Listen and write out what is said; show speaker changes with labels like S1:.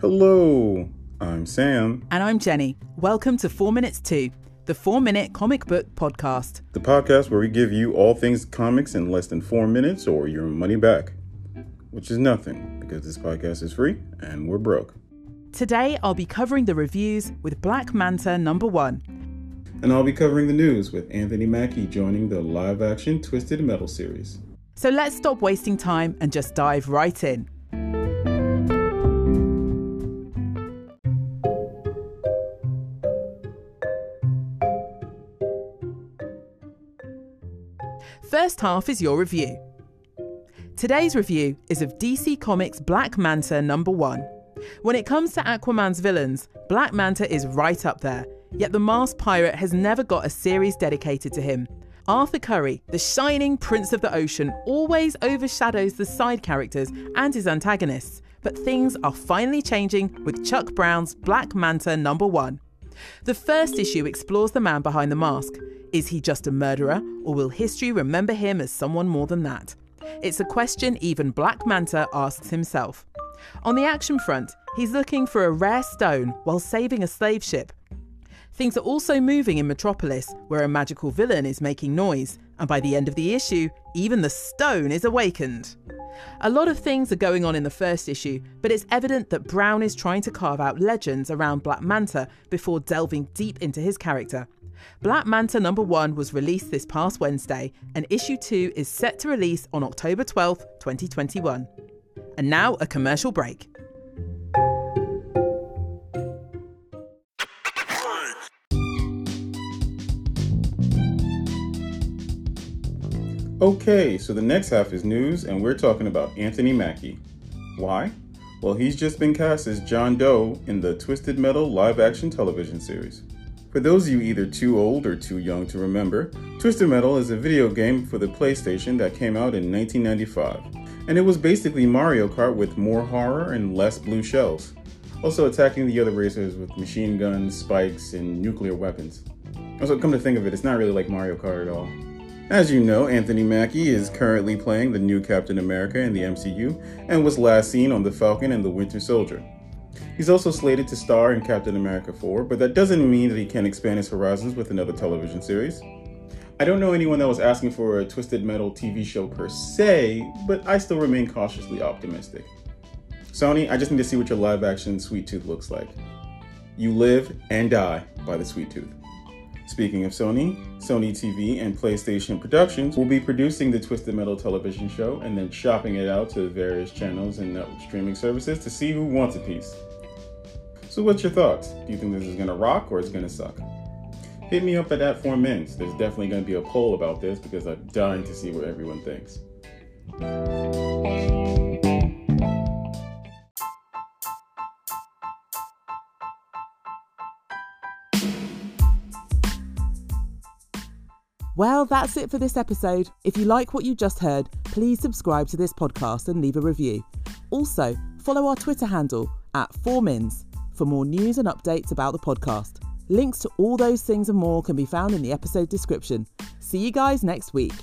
S1: Hello, I'm Sam.
S2: And I'm Jenny. Welcome to 4 Minutes 2, the 4 Minute Comic Book Podcast.
S1: The podcast where we give you all things comics in less than four minutes or your money back. Which is nothing because this podcast is free and we're broke.
S2: Today I'll be covering the reviews with Black Manta number one.
S1: And I'll be covering the news with Anthony Mackie joining the live action Twisted Metal series.
S2: So let's stop wasting time and just dive right in. First half is your review. Today's review is of DC Comics Black Manta number one. When it comes to Aquaman's villains, Black Manta is right up there, yet the masked pirate has never got a series dedicated to him. Arthur Curry, the shining prince of the ocean, always overshadows the side characters and his antagonists, but things are finally changing with Chuck Brown's Black Manta number one. The first issue explores the man behind the mask. Is he just a murderer, or will history remember him as someone more than that? It's a question even Black Manta asks himself. On the action front, he's looking for a rare stone while saving a slave ship. Things are also moving in Metropolis, where a magical villain is making noise, and by the end of the issue, even the stone is awakened. A lot of things are going on in the first issue, but it's evident that Brown is trying to carve out legends around Black Manta before delving deep into his character. Black Manta number 1 was released this past Wednesday, and issue 2 is set to release on October 12, 2021. And now a commercial break.
S1: Okay, so the next half is news, and we're talking about Anthony Mackie. Why? Well, he's just been cast as John Doe in the Twisted Metal live action television series. For those of you either too old or too young to remember, Twisted Metal is a video game for the PlayStation that came out in 1995. And it was basically Mario Kart with more horror and less blue shells. Also attacking the other racers with machine guns, spikes, and nuclear weapons. Also, come to think of it, it's not really like Mario Kart at all. As you know, Anthony Mackie is currently playing the new Captain America in the MCU and was last seen on The Falcon and the Winter Soldier. He's also slated to star in Captain America 4, but that doesn't mean that he can't expand his horizons with another television series. I don't know anyone that was asking for a Twisted Metal TV show per se, but I still remain cautiously optimistic. Sony, I just need to see what your live action Sweet Tooth looks like. You live and die by the Sweet Tooth. Speaking of Sony, Sony TV and PlayStation Productions will be producing the Twisted Metal television show and then shopping it out to various channels and network streaming services to see who wants a piece. So, what's your thoughts? Do you think this is gonna rock or it's gonna suck? Hit me up at four minutes. There's definitely gonna be a poll about this because I'm dying to see what everyone thinks.
S2: Well, that's it for this episode. If you like what you just heard, please subscribe to this podcast and leave a review. Also, follow our Twitter handle at 4mins for more news and updates about the podcast. Links to all those things and more can be found in the episode description. See you guys next week.